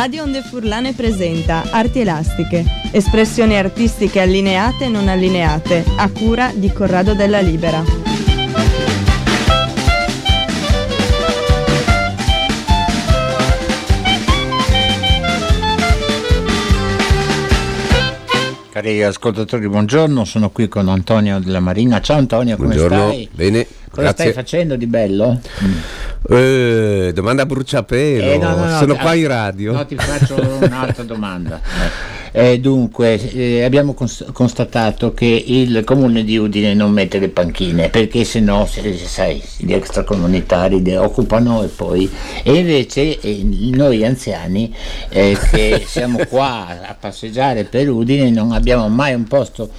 Radio Onde Furlane presenta Arti Elastiche, espressioni artistiche allineate e non allineate, a cura di Corrado della Libera. Cari ascoltatori, buongiorno, sono qui con Antonio della Marina. Ciao Antonio, come Buongiorno, stai? bene. Cosa grazie. stai facendo di bello? Eh, domanda a bruciapelo. Eh, no, no, no, Sono qua in radio. No, ti faccio un'altra domanda. Eh, dunque, eh, abbiamo cons- constatato che il comune di Udine non mette le panchine perché se no, se- sai, gli extracomunitari le occupano e poi. E invece eh, noi anziani eh, che siamo qua a passeggiare per Udine non abbiamo mai un posto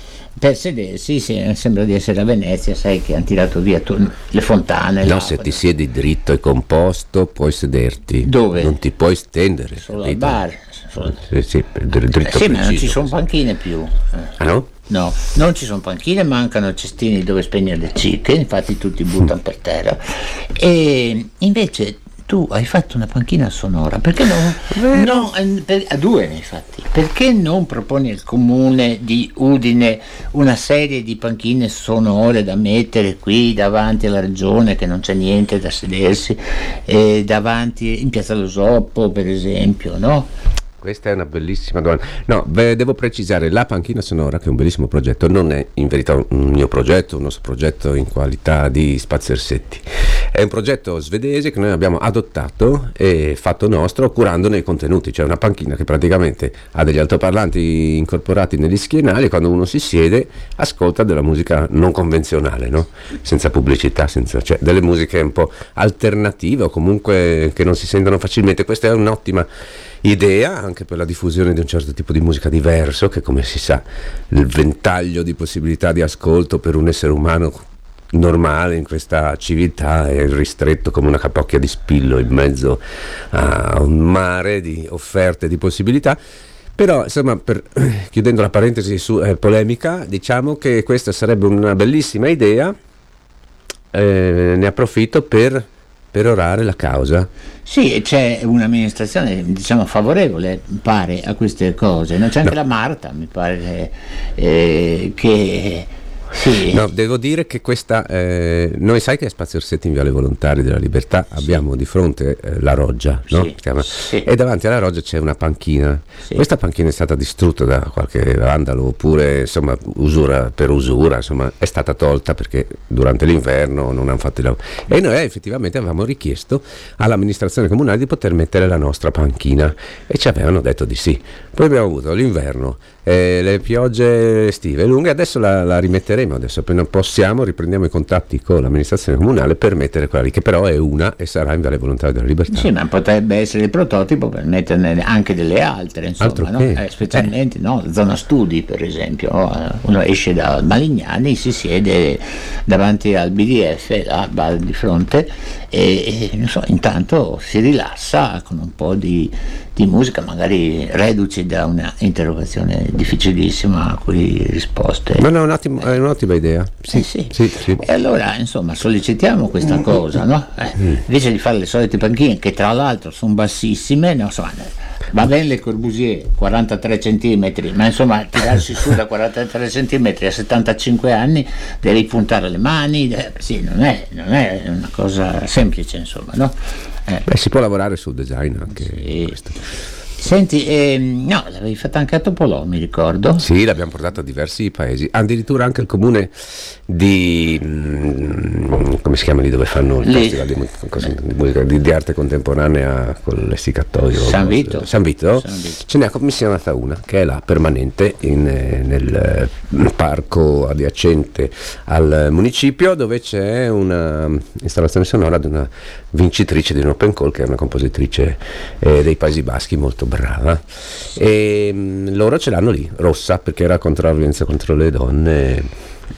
per sedersi, se- sembra di essere a Venezia, sai che hanno tirato via tu- le fontane. No, se ti siedi dritto e composto puoi sederti. Dove? Non ti puoi stendere. Solo al bar. Solo- Sì, sì, dr- dritto Sì, ma non ci preciso. sono panchine più. Eh. Ah no? No, non ci sono panchine, mancano cestini dove spegnere le cicche, infatti tutti buttano per terra. E invece tu hai fatto una panchina sonora, perché non? no, eh, per- a due ne hai fatti. Perché non proponi al comune di Udine una serie di panchine sonore da mettere qui davanti alla regione che non c'è niente da sedersi, e davanti in Piazza Lo Soppo per esempio, no? Questa è una bellissima domanda. No, beh, devo precisare, la panchina sonora, che è un bellissimo progetto, non è in verità un mio progetto, un nostro progetto in qualità di spaziersetti. È un progetto svedese che noi abbiamo adottato e fatto nostro curandone i contenuti. C'è una panchina che praticamente ha degli altoparlanti incorporati negli schienali e quando uno si siede ascolta della musica non convenzionale, no? senza pubblicità, senza, cioè delle musiche un po' alternative o comunque che non si sentono facilmente. Questa è un'ottima idea anche per la diffusione di un certo tipo di musica diverso che come si sa il ventaglio di possibilità di ascolto per un essere umano normale in questa civiltà è ristretto come una capocchia di spillo in mezzo a un mare di offerte di possibilità però insomma per, chiudendo la parentesi su eh, polemica diciamo che questa sarebbe una bellissima idea eh, ne approfitto per perorare la causa Sì, c'è un'amministrazione diciamo favorevole, pare, a queste cose. No? C'è anche No. la Marta, mi pare, eh, che... Sì, No, devo dire che questa, eh, noi sai che a Spazio Orsetti in Viale Volontari della Libertà abbiamo di fronte eh, la roggia, no? Sì, sì. e davanti alla roggia c'è una panchina. Sì. Questa panchina è stata distrutta da qualche vandalo oppure insomma usura per usura, insomma è stata tolta perché durante l'inverno non hanno fatto i lavori. E noi eh, effettivamente avevamo richiesto all'amministrazione comunale di poter mettere la nostra panchina e ci avevano detto di sì. Poi abbiamo avuto l'inverno, eh, le piogge estive lunghe, adesso la, la rimetteremo, adesso appena possiamo riprendiamo i contatti con l'amministrazione comunale per mettere quella lì, che però è una e sarà in Viale Volontario della Libertà. Sì, ma potrebbe essere il prototipo per metterne anche delle altre, insomma, no? Eh, specialmente no? zona studi, per esempio. Eh, Uno esce da Malignani, si siede davanti al BDF, là, bar di fronte, e, e, non so, intanto si rilassa con un po' di, di musica, magari reduci da una interrogazione difficilissima a cui risposte. No, no, è, un ottimo- è un'ottima idea. Sì, sì. sì, sì. E allora, insomma, sollecitiamo questa cosa, no? Eh, invece di fare le solite panchine, che tra l'altro sono bassissime, no, insomma, va bene le Corbusier, 43 cm, ma insomma, tirarsi su da 43 cm a 75 anni, devi puntare le mani, eh, sì, non è, non è una cosa semplice, insomma, no? Eh, Beh, si può lavorare sul design anche Sì. questo. Senti, ehm, no, l'avevi fatta anche a Topolò, mi ricordo. Sì, l'abbiamo portato a diversi paesi, addirittura anche il comune di... mm, come si chiama lì dove fanno il festival di, di musica- di- di arte contemporanea con l'Essiccatoio? San Vito. San Vito? San Vito. Ce n'è commissionata una che è là permanente in, eh, nel eh, parco adiacente al municipio dove c'è una installazione sonora di una vincitrice di un open call che è una compositrice eh, dei Paesi Baschi molto brava e mm, loro ce l'hanno lì, rossa perché era contro la violenza contro le donne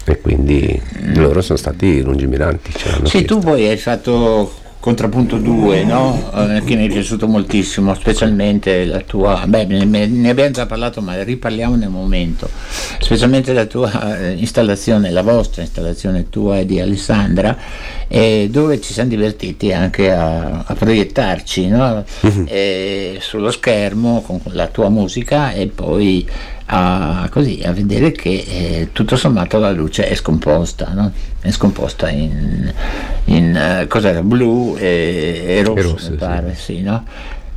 e quindi loro sono stati lungimiranti. ce Sì, chiesto. tu poi hai fatto Contrappunto 2, no? Eh, che mi è piaciuto moltissimo, specialmente la tua, beh, ne, abbiamo già parlato, ma riparliamo nel momento, specialmente la tua eh, installazione, la vostra installazione tua e di Alessandra, eh, dove ci siamo divertiti anche a, a proiettarci no? Eh, sullo schermo con la tua musica e poi a, così, a vedere che eh, tutto sommato la luce è scomposta, no? è scomposta in, in eh, cos'era, blu e, e rosso, rosso, mi sì. pare, sì, no?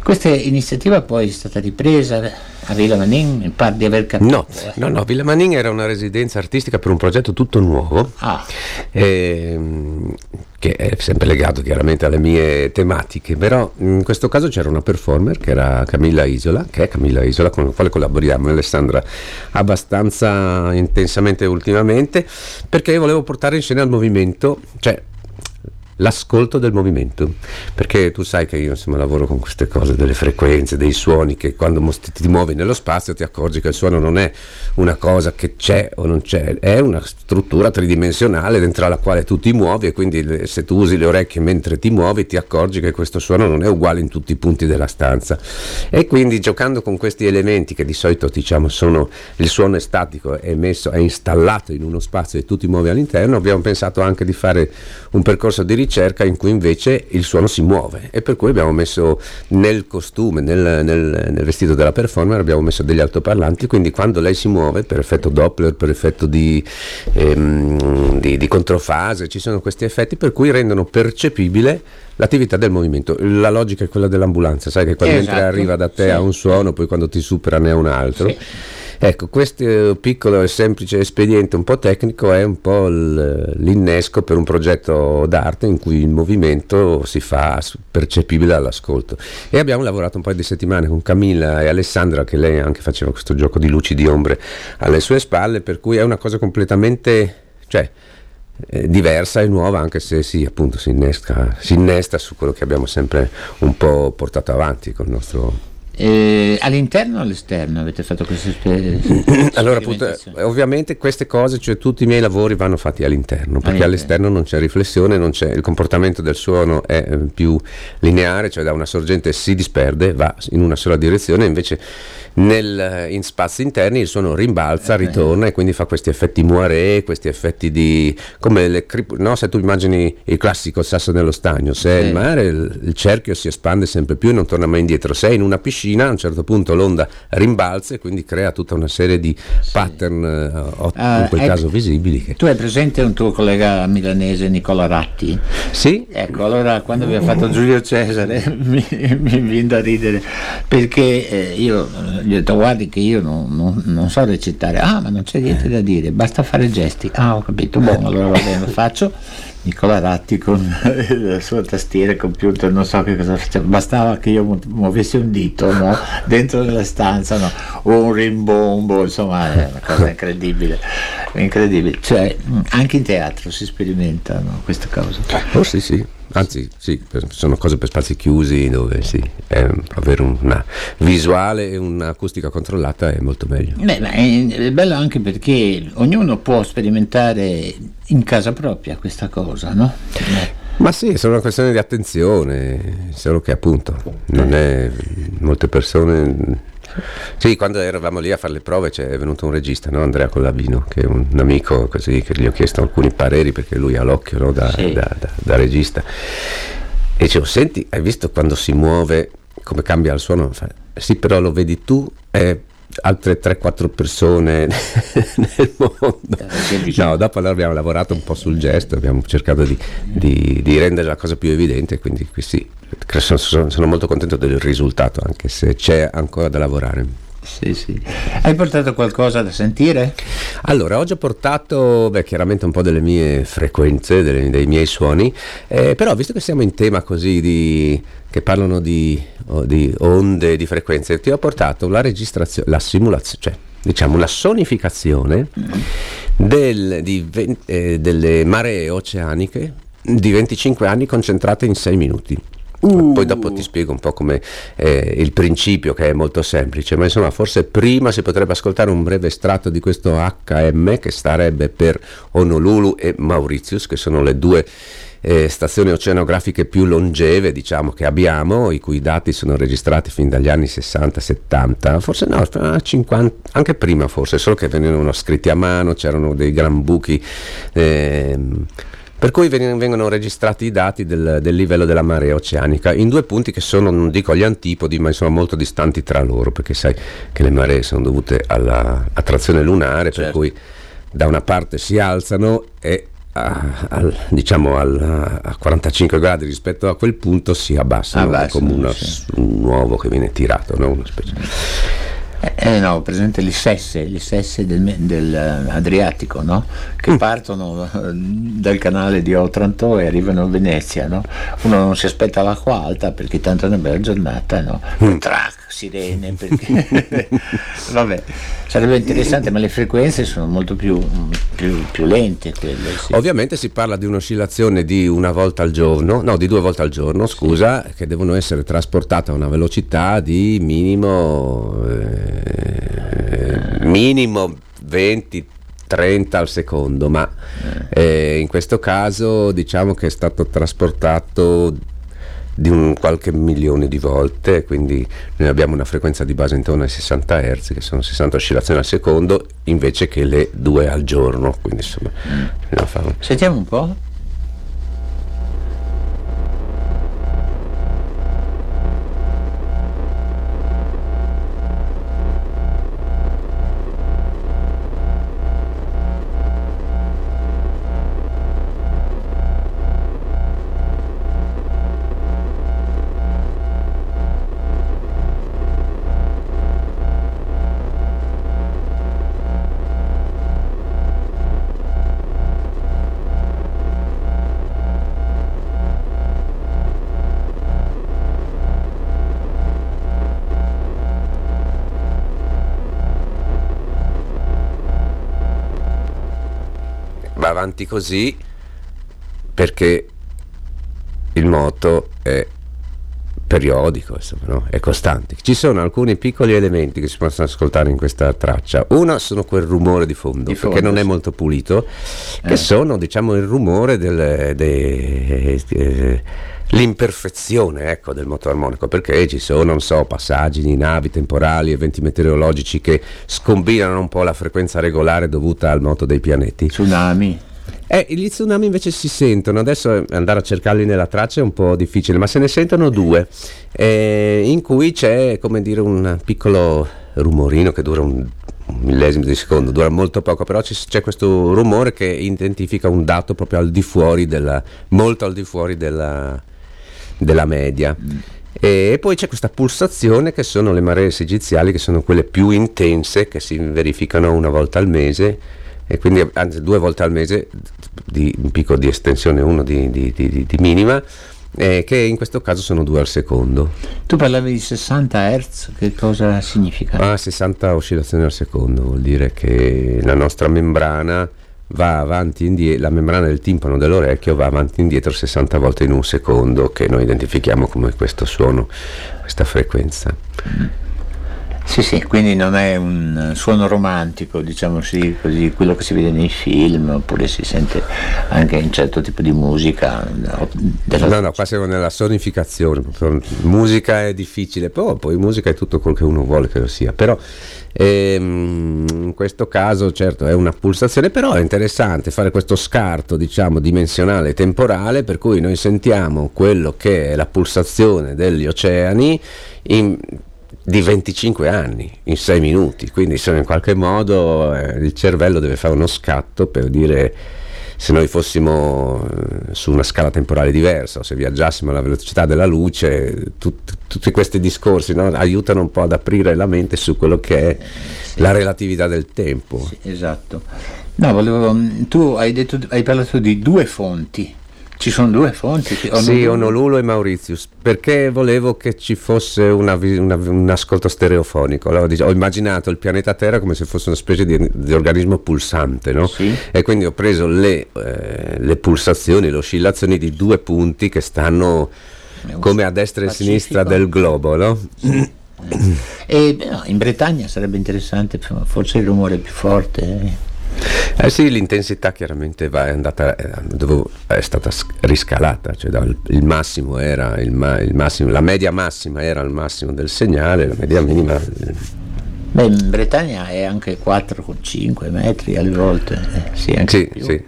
Questa iniziativa poi è stata ripresa a Villa Manin, mi pare di aver capito. No, eh. no, no, Villa Manin era una residenza artistica per un progetto tutto nuovo. Ah, ehm, che è sempre legato chiaramente alle mie tematiche, però in questo caso c'era una performer che era Camilla Isola, che è Camilla Isola, con la quale collaboriamo Alessandra abbastanza intensamente ultimamente, perché volevo portare in scena il movimento, cioè l'ascolto del movimento. Perché tu sai che io insomma lavoro con queste cose delle frequenze dei suoni che quando ti, muovi nello spazio ti accorgi che il suono non è una cosa che c'è o non c'è. È una struttura tridimensionale dentro la quale tu ti muovi e quindi se tu usi le orecchie mentre ti muovi ti accorgi che questo suono non è uguale in tutti i punti della stanza. E quindi giocando con questi elementi che di solito diciamo sono il suono è statico è messo è installato in uno spazio e tu ti muovi all'interno abbiamo pensato anche di fare un percorso di ricerca in cui invece il suono si muove e per cui abbiamo messo nel costume, nel, nel- nel vestito della performer abbiamo messo degli altoparlanti, quindi quando lei si muove per effetto Doppler, per effetto di, ehm, di- di controfase, ci sono questi effetti per cui rendono percepibile l'attività del movimento. La logica è quella dell'ambulanza, sai che quando Esatto, arriva da te sì. ha un suono, poi quando ti supera ne ha un altro. Sì. Ecco, questo piccolo e semplice espediente un po' tecnico è un po' l'innesco per un progetto d'arte in cui il movimento si fa percepibile all'ascolto. E abbiamo lavorato un paio di settimane con Camilla e Alessandra, che lei anche faceva questo gioco di luci di ombre alle sue spalle, per cui è una cosa completamente... Cioè, eh, diversa e nuova anche se sì appunto si innesca si innesta su quello che abbiamo sempre un po' portato avanti con il nostro eh, all'interno o all'esterno avete fatto queste esperienze? Allora, appunto, ovviamente queste cose, cioè tutti i miei lavori vanno fatti all'interno, perché All'interno. all'esterno non c'è riflessione, non c'è, il comportamento del suono è eh, più lineare, cioè da una sorgente si disperde, va in una sola direzione, invece nel, eh, in spazi interni il suono rimbalza, ritorna e quindi fa questi effetti moiré, questi effetti di... come le crip- no? se tu immagini il classico sasso nello stagno, se è Sì. il mare il, il cerchio si espande sempre più e non torna mai indietro, se è in una piscina a un certo punto l'onda rimbalza e quindi crea tutta una serie di pattern, eh, Ah, in quel ecco. caso visibili. Che... Tu hai presente un tuo collega milanese Nicola Ratti? Sì? Ecco, allora quando abbiamo fatto Giulio Cesare mi, mi viene da ridere perché eh, io eh, gli ho detto guardi che io non, non- non so recitare, ah ma non c'è niente da dire, basta fare gesti, ah ho capito, buono, allora va bene, lo faccio. Nicola Ratti con la sua tastiera computer, non so che cosa faceva, bastava che io mu- muovessi un dito no? dentro nella stanza, no? o un rimbombo, insomma è una cosa incredibile, incredibile. Cioè, anche in teatro si sperimentano queste cose. Oh sì, sì. Anzi, sì, sono cose per spazi chiusi dove sì, eh, avere una visuale e un'acustica controllata è molto meglio. Beh, è, è bello anche perché ognuno può sperimentare in casa propria questa cosa, no? Ma sì, è solo una questione di attenzione, solo che appunto non è molte persone. Sì, quando eravamo lì a fare le prove c'è venuto un regista, no? Andrea Collavino, che è un amico così che gli ho chiesto alcuni pareri perché lui ha l'occhio no? da, Sì. da- da- da regista. E dicevo, senti, hai visto quando si muove come cambia il suono? Fa, sì, però lo vedi tu, è altre 3-4 persone nel mondo. No, dopo allora abbiamo lavorato un po' sul gesto, abbiamo cercato di, di, di rendere la cosa più evidente, quindi sì, sono, sono molto contento del risultato, anche se c'è ancora da lavorare. Sì, sì. Hai portato qualcosa da sentire? Allora, oggi ho portato beh, chiaramente un po' delle mie frequenze, delle, dei miei suoni, eh, però visto che siamo in tema così di, che parlano di, oh, di onde, di frequenze, ti ho portato la registrazione, la simulazione, cioè diciamo la sonificazione del, di, eh, delle maree oceaniche di 25 anni concentrate in 6 minuti. Uh. Poi dopo ti spiego un po' come eh, il principio che è molto semplice, ma insomma forse prima si potrebbe ascoltare un breve estratto di questo HM che starebbe per Honolulu e Mauritius, che sono le due eh, stazioni oceanografiche più longeve diciamo, che abbiamo, i cui dati sono registrati fin dagli anni 60-70, forse no, 50, anche prima forse, solo che venivano scritti a mano, c'erano dei gran buchi. Eh, per cui vengono registrati i dati del, del, livello della marea oceanica in due punti che sono, non dico agli antipodi, ma sono molto distanti tra loro, perché sai che le maree sono dovute all'attrazione lunare, certo. per cui da una parte si alzano e a, a, diciamo al, a 45 gradi rispetto a quel punto si abbassano, abbassano come una, sì. un uovo che viene tirato, no? una specie. Eh, eh, no, presente le sesse, le sesse del, del Adriatico, no? Che mm. partono uh, dal canale di Otranto e arrivano a Venezia, no? Uno non si aspetta l'acqua alta perché tanto è una bella giornata, no? Mm. Trac, sirene, perché... Vabbè, sarebbe interessante, ma le frequenze sono molto più, più, più lente quelle. Sì. Ovviamente si parla di un'oscillazione di una volta al giorno, no, di due volte al giorno, scusa, sì. che devono essere trasportate a una velocità di minimo... Eh, eh, minimo 20 30 al secondo, ma eh, in questo caso diciamo che è stato trasportato di un qualche milione di volte, quindi noi abbiamo una frequenza di base intorno ai 60 Hz, che sono 60 oscillazioni al secondo, invece che le due al giorno. Quindi insomma, mm. Sentiamo un po'. Avanti così perché il moto è periodico, insomma, no? è costante. Ci sono alcuni piccoli elementi che si possono ascoltare in questa traccia. Uno sono quel rumore di fondo, di fondo perché non è molto pulito, eh. che sono diciamo il rumore del, de, de, l'imperfezione ecco, del moto armonico, perché ci sono, non so, passaggi di navi temporali, eventi meteorologici che scombinano un po' la frequenza regolare dovuta al moto dei pianeti. Tsunami. Eh, gli tsunami invece si sentono, adesso andare a cercarli nella traccia è un po' difficile, ma se ne sentono due, eh, in cui c'è come dire un piccolo rumorino che dura un, millesimo di secondo, dura molto poco, però c'è questo rumore che identifica un dato proprio al di fuori della, molto al di fuori della, della media. E poi c'è questa pulsazione che sono le maree sigiziali, che sono quelle più intense, che si verificano una volta al mese e quindi anzi due volte al mese di un picco di estensione, uno di, di, di, minima, eh, che in questo caso sono due al secondo. Tu parlavi di 60 Hz, che cosa significa? Ah, 60 oscillazioni al secondo, vuol dire che la nostra membrana va avanti e indietro, la membrana del timpano dell'orecchio va avanti e indietro 60 volte in un secondo, che noi identifichiamo come questo suono, questa frequenza. Mm. Sì, sì, quindi non è un suono romantico, diciamo sì, così quello che si vede nei film, oppure si sente anche in certo tipo di musica. Della... No, no, qua siamo nella sonificazione, musica è difficile, però poi musica è tutto quello che uno vuole che lo sia, però ehm, in questo caso certo è una pulsazione, però è interessante fare questo scarto, diciamo, dimensionale e temporale, per cui noi sentiamo quello che è la pulsazione degli oceani in di 25 anni in 6 minuti, quindi insomma, in qualche modo eh, il cervello deve fare uno scatto per dire se noi fossimo eh, su una scala temporale diversa o se viaggiassimo alla velocità della luce, tut, tutti questi discorsi no, aiutano un po' ad aprire la mente su quello che è sì. la relatività del tempo. Sì, esatto. No, volevo, tu hai, detto, hai parlato di due fonti ci sono due fonti? Honolulu. Sì, Honolulu e Mauritius, perché volevo che ci fosse una, una, un ascolto stereofonico. Allora, ho immaginato il pianeta Terra come se fosse una specie di, di organismo pulsante, no? sì. E quindi ho preso le, eh, le, pulsazioni, le oscillazioni di due punti che stanno come a destra e a sinistra del globo, no? Sì. e no, in Bretagna sarebbe interessante, forse il rumore più forte. Eh. Eh sì, l'intensità chiaramente è, andata, è stata riscalata, cioè dal, il massimo era il, ma, il massimo, la media massima era il massimo del segnale, la media minima. Beh, in Bretagna è anche 4-5 metri alle volte, eh, sì, anche sì, sì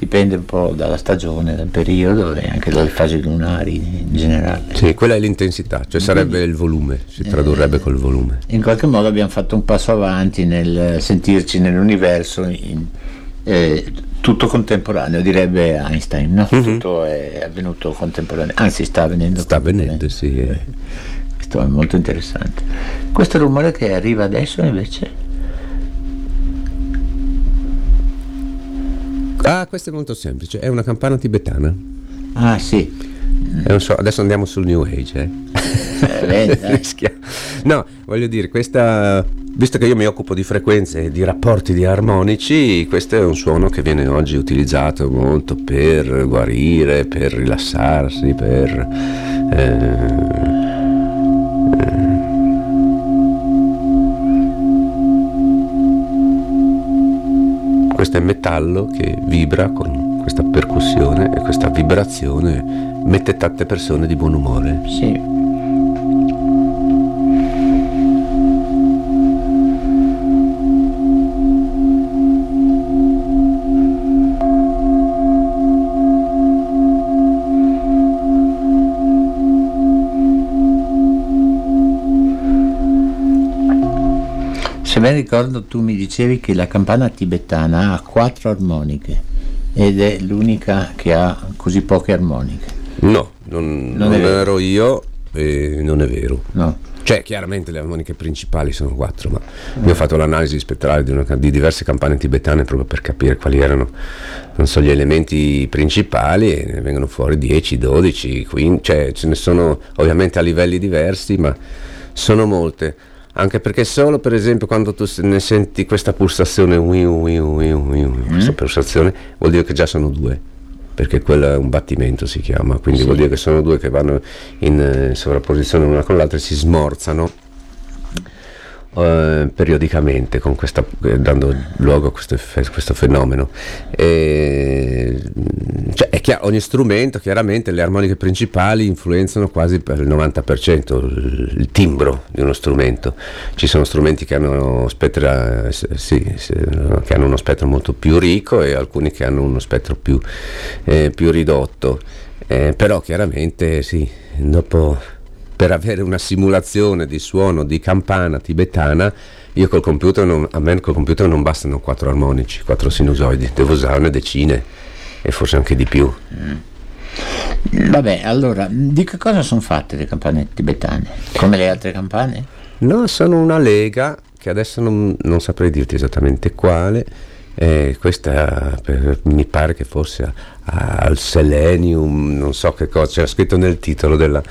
dipende un po' dalla stagione, dal periodo e anche dalle fasi lunari in generale. Sì, quella è l'intensità, cioè sarebbe Quindi, il volume, si tradurrebbe eh, col volume. In qualche modo abbiamo fatto un passo avanti nel sentirci nell'universo in, eh, tutto contemporaneo, direbbe Einstein, no? Mm-hmm. tutto è avvenuto contemporaneo, anzi sta avvenendo. Sta avvenendo, sì. Eh. Questo è molto interessante. Questo rumore che arriva adesso invece Ah, questo è molto semplice, è una campana tibetana. Ah, sì. Eh, so, adesso andiamo sul New Age, eh. eh no, voglio dire, questa, visto che io mi occupo di frequenze e di rapporti di armonici, questo è un suono che viene oggi utilizzato molto per guarire, per rilassarsi, per... Eh, questo è metallo che vibra con questa percussione e questa vibrazione mette tante persone di buon umore. Sì. Se ben ricordo tu mi dicevi che la campana tibetana ha quattro armoniche ed è l'unica che ha così poche armoniche. No, non, non, non ero io e non è vero. No. Cioè, chiaramente le armoniche principali sono quattro, ma mm. io ho fatto l'analisi spettrale di, una, di, diverse campane tibetane proprio per capire quali erano so, gli elementi principali e ne vengono fuori 10, 12, 15, cioè ce ne sono ovviamente a livelli diversi, ma sono molte anche perché solo per esempio quando tu ne senti questa pulsazione wiu, wiu, wiu, wiu, mm. questa pulsazione vuol dire che già sono due perché quello è un battimento si chiama quindi sì. vuol dire che sono due che vanno in eh, sovrapposizione l'una con l'altra e si smorzano eh, periodicamente questa, eh, dando luogo a questo, questo fenomeno. E, cioè, è chiaro, ogni strumento, chiaramente le armoniche principali influenzano quasi per il 90% il, timbro di uno strumento. Ci sono strumenti che hanno, spettra, sì, che hanno uno spettro molto più ricco e alcuni che hanno uno spettro più, eh, più ridotto. Eh, però chiaramente sì, dopo per avere una simulazione di suono di campana tibetana, io col computer non, a me col computer non bastano quattro armonici, quattro sinusoidi, devo usarne decine e forse anche di più. Mm. Vabbè, allora, di che cosa sono fatte le campane tibetane? Come le altre campane? No, sono una lega che adesso non, non saprei dirti esattamente quale. Eh, questa per, mi pare che fosse al selenium, non so che cosa, c'era scritto nel titolo della,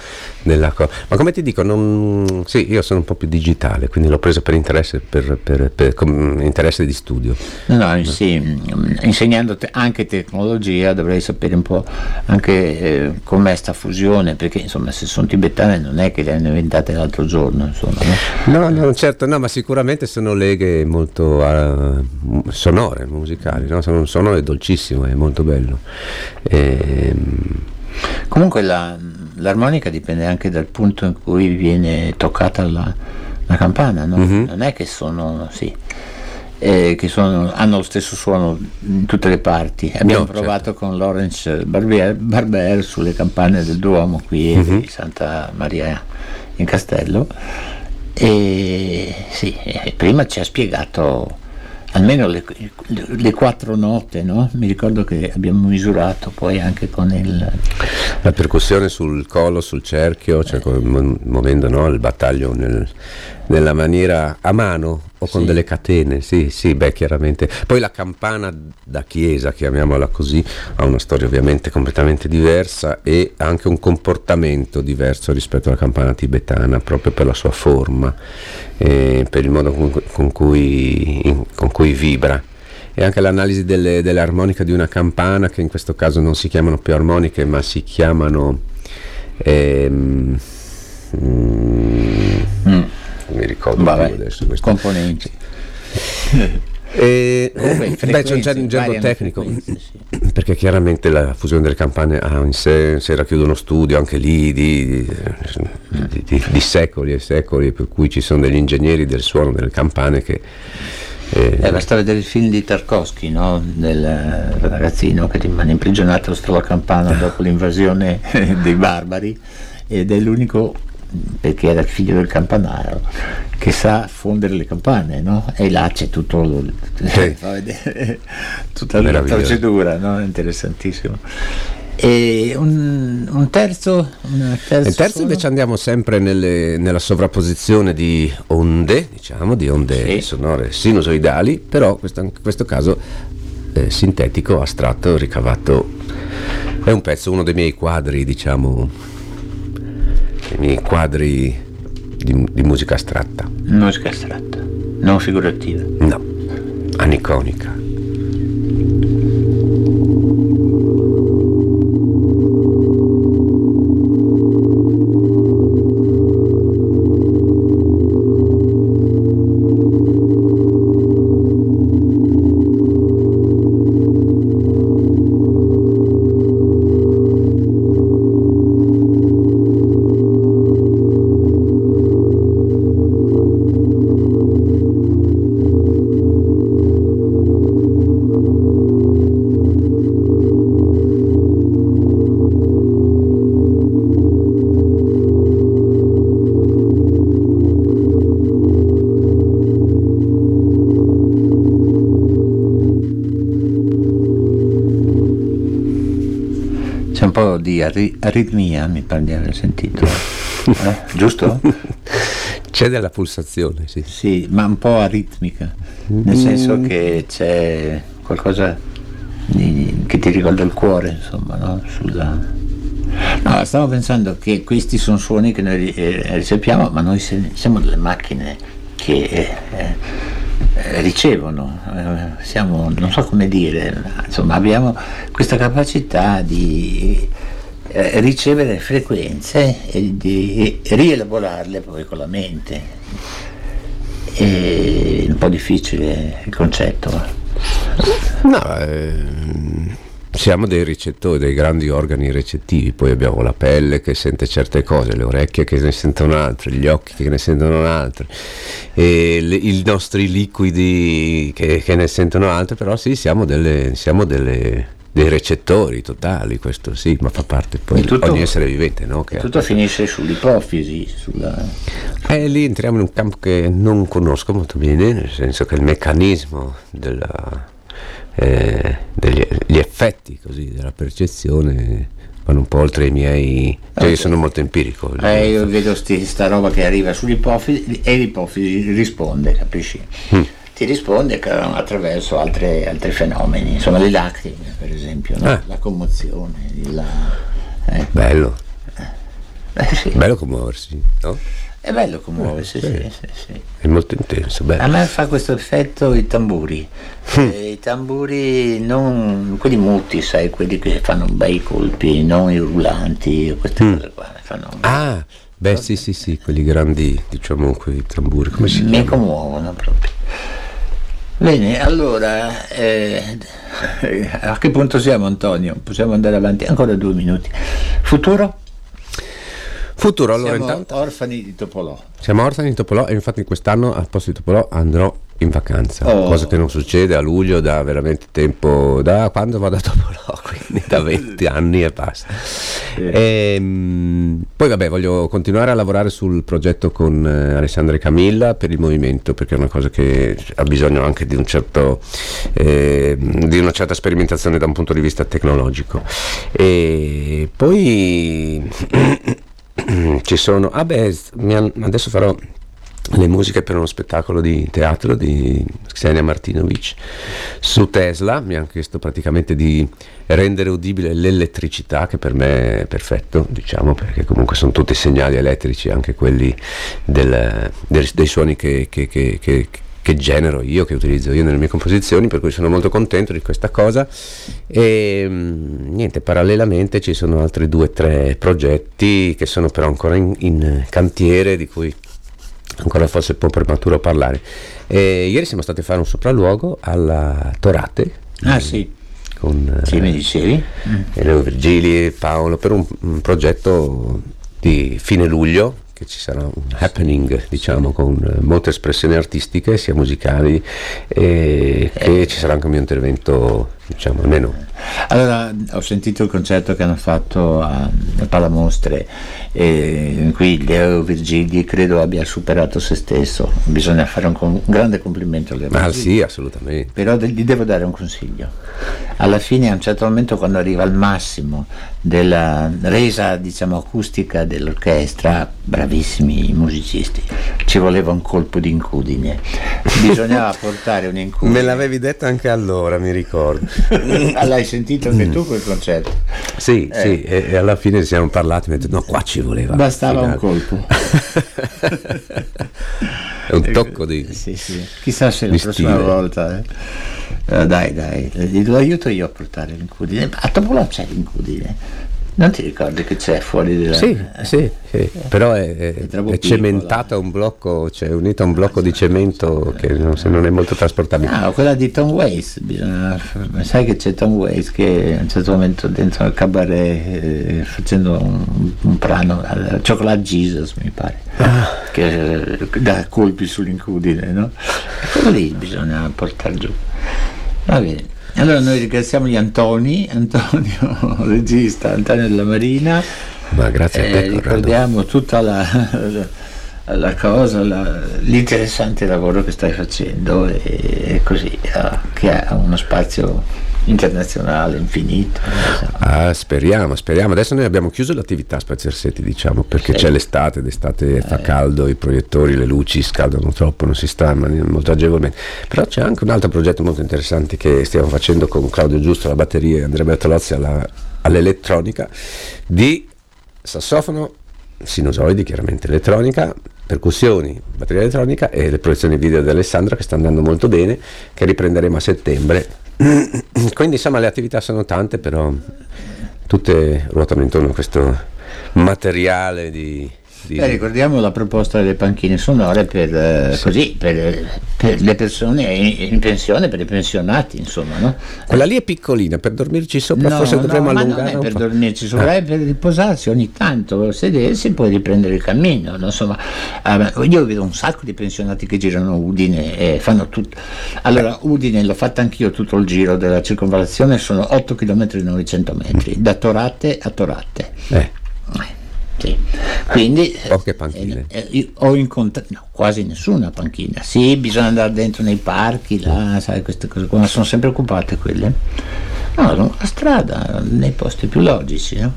della cosa. Ma come ti dico, non, sì, io sono un po' più digitale, quindi l'ho preso per interesse, per, per, per interesse di studio. No, no, sì, insegnando anche tecnologia dovrei sapere un po' anche eh, com'è sta fusione, perché insomma se sono tibetane non è che le hanno inventate l'altro giorno, insomma. No, no, no certo, no, ma sicuramente sono leghe molto uh, sonore, musicali, no? sono un suono dolcissimo, è molto bello. E, Comunque la, l'armonica dipende anche dal punto in cui viene toccata la, la campana, no? mm-hmm. non è che sono, sì, eh, che sono, hanno lo stesso suono in tutte le parti. Abbiamo no, provato certo. con Lawrence Barbier, Barber sulle campane del Duomo qui mm-hmm. di Santa Maria in Castello E sì, prima ci ha spiegato almeno le, le- le quattro note, no? Mi ricordo che abbiamo misurato poi anche con il... La percussione sul collo, sul cerchio, cioè mu- muovendo no, il battaglio nel- nella maniera a mano o con Sì. delle catene, sì, sì, beh, chiaramente. Poi la campana da chiesa, chiamiamola così, ha una storia ovviamente completamente diversa e anche un comportamento diverso rispetto alla campana tibetana, proprio per la sua forma, e per il modo con, con cui, in- con cui vibra. E anche l'analisi delle, armoniche di una campana che in questo caso non si chiamano più armoniche ma si chiamano ehm, mm, non mi ricordo Vabbè, più adesso queste- componenti. E, Comunque, beh, c'è un un gergo tecnico sì. perché chiaramente la fusione delle campane ha in sé, se racchiude uno studio anche lì di, di- di- di- secoli e secoli per cui ci sono degli ingegneri del suono delle campane che eh, Eh, basta vedere il film di Tarkovsky, no? del eh, ragazzino che rimane imprigionato sotto la campana dopo l'invasione dei barbari ed è l'unico, perché era il figlio del campanaro, che sa fondere le campane, no? E là c'è tutto il- Sì. tutta la procedura, no? Interessantissimo. E un, un terzo, Il terzo suono? invece andiamo sempre nelle- nella sovrapposizione di onde, diciamo, di onde Sì. sonore sinusoidali, però questo, in questo caso eh, sintetico, astratto, ricavato. È un pezzo, uno dei miei quadri, diciamo, miei quadri di, di musica astratta. Musica astratta, non figurativa. No, aniconica. Po' di arri- aritmia, mi pare di aver sentito. Eh, giusto? C'è della pulsazione, sì. Sì, ma un po' aritmica, nel senso che c'è qualcosa di- che ti ricorda il cuore, insomma, no? Sulla... No, stavo pensando che questi sono suoni che noi eh, riceviamo, ma noi siamo delle macchine che eh, eh, ricevono, eh, siamo, non so come dire, insomma abbiamo questa capacità di eh, ricevere frequenze e di rielaborarle poi con la mente. È un po' difficile il concetto. No, ehm, siamo dei ricettori, dei grandi organi recettivi, poi abbiamo la pelle che sente certe cose, le orecchie che ne sentono altre, gli occhi che ne sentono altre, e i nostri liquidi che, che ne sentono altre, però sì, siamo, delle, siamo delle- dei recettori totali, questo sì, ma fa parte poi di ogni essere vivente, no? Che Tutto finisce sull'ipofisi, sulla... e lì entriamo in un campo che non conosco molto bene, nel senso che il meccanismo della, eh, degli gli effetti così, della percezione vanno un po' oltre i miei... Cioè io sono molto empirico. Eh, io vedo sti, sta roba che arriva sull'ipofisi e l'ipofisi risponde, capisci? Mm. Ti risponde attraverso altre- altri fenomeni, insomma le lacrime per esempio, no? Ah. la commozione, la... eh, Bello, eh, sì. bello commuoversi, no? È bello commuoversi, sì, sì, sì. È molto intenso, A bello. me fa questo effetto i tamburi, Mm. Eh, i tamburi non quelli muti, sai, quelli che fanno bei colpi, non i urlanti, queste cose qua. Fanno, Mm. Ah, beh sì sì sì, quelli grandi, diciamo, quei tamburi, come si mi commuovono proprio. Bene, allora, eh, a che punto siamo Antonio? Possiamo andare avanti ancora due minuti. Futuro? Futuro, allora siamo intanto... orfani di Topolò. Siamo orfani di Topolò e infatti quest'anno al posto di Topolò andrò in vacanza, Oh. cosa che non succede a luglio da veramente tempo, da quando vado a Topolò, quindi da 20 anni e basta. Ehm, poi vabbè, voglio continuare a lavorare sul progetto con eh, Alessandra e Camilla per il movimento, perché è una cosa che ha bisogno anche di un certo eh, di una certa sperimentazione da un punto di vista tecnologico. E poi ci sono, ah beh, adesso farò le musiche per uno spettacolo di teatro di Ksenia Martinovic su Tesla, mi hanno chiesto praticamente di rendere udibile l'elettricità che per me è perfetto, diciamo, perché comunque sono tutti segnali elettrici, anche quelli del- del- dei suoni che, che- che- che- che genero io, che utilizzo io nelle mie composizioni, per cui sono molto contento di questa cosa e mm, niente, parallelamente ci sono altri due o tre progetti che sono però ancora in, in cantiere di cui ancora forse è un po' prematuro parlare. E ieri siamo stati a fare un sopralluogo alla Torate Ah sì, con sì, eh, mi dicevi? Elio Virgili e Paolo per un, un progetto di fine luglio che ci sarà un happening diciamo con eh, molte espressioni artistiche sia musicali e che ci sarà anche un mio intervento diciamo almeno Allora, ho sentito il concerto che hanno fatto a, a Palamostre in cui Leo Virgili credo abbia superato se stesso. Bisogna fare un, un grande complimento a Leo ma Virgili. sì assolutamente Però gli devo dare un consiglio. Alla fine, a un certo momento, quando arriva al massimo della resa, diciamo, acustica dell'orchestra, bravissimi i musicisti, ci voleva un colpo di incudine. Bisognava portare un incudine. me l'avevi detto anche allora mi ricordo Ah, L'hai sentito anche tu quel concerto? sì Eh. sì e, e alla fine siamo parlati mi ha detto no qua ci voleva Bastava un colpo. è un tocco di Sì, sì. Chissà se la prossima stile. volta. eh. Eh, dai, dai, eh, lo aiuto io a portare l'incudine. A Topolò c'è l'incudine. Non ti ricordi che c'è fuori della... Sì, sì, sì, però è, è- è piccola. cementata a un blocco, cioè unita a un blocco di cemento che non, non è molto trasportabile. No, quella di Tom Waits, bisogna- sai che c'è Tom Waits che a un certo momento dentro al cabaret eh, facendo un, un brano, al Chocolate Jesus mi pare, che eh, dà colpi sull'incudine, no? Quello lì bisogna portare giù. Va bene. Allora noi ringraziamo gli Antoni, Antonio regista, Antonio della Marina, Ma grazie a eh, te, Corrado. ricordiamo tutta la, la- cosa, la- l'interessante lavoro che stai facendo e, e così, che ha uno spazio internazionale infinito. Ah, speriamo, speriamo. Adesso noi abbiamo chiuso l'attività Spazi Arsetti, diciamo, perché Sì. c'è l'estate, d'estate Eh. fa caldo, i proiettori, le luci scaldano troppo, non si sta molto agevolmente. Però c'è anche un altro progetto molto interessante che stiamo facendo con Claudio Giusto alla batteria e Andrea Bertolozzi alla- all'elettronica di sassofono, sinusoidi, chiaramente elettronica, percussioni, batteria elettronica e le proiezioni video di Alessandra che sta andando molto bene, che riprenderemo a settembre. Quindi insomma le attività sono tante, però tutte ruotano intorno a questo materiale di... di- Beh, ricordiamo la proposta delle panchine sonore per, eh, così, per, per le persone in, in pensione, per i pensionati, insomma, no? Quella lì è piccolina, per dormirci sopra forse no, dovremmo ma allungare non è per dormirci sopra, è per riposarsi ogni tanto, sedersi e poi riprendere il cammino. no? Insomma, eh, io vedo un sacco di pensionati che girano Udine e fanno tutto. Allora, Udine l'ho fatta anch'io tutto il giro della circonvallazione, sono 8 km e 900 metri, da Torate a Torate. Eh, Eh, Sì. Quindi eh, Poche panchine. eh, io ho incontrato no, quasi nessuna panchina. Sì, bisogna andare dentro nei parchi, là, sai, queste cose qua, ma sono sempre occupate quelle. No, sono a strada, nei posti più logici. no?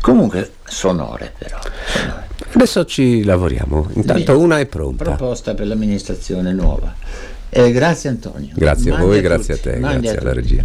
Comunque sonore però. sonore. adesso ci lavoriamo, intanto Bene. una è pronta. Proposta per l'amministrazione nuova. Eh, grazie Antonio. Grazie a Mandi voi, grazie a te, mandi grazie a alla regia.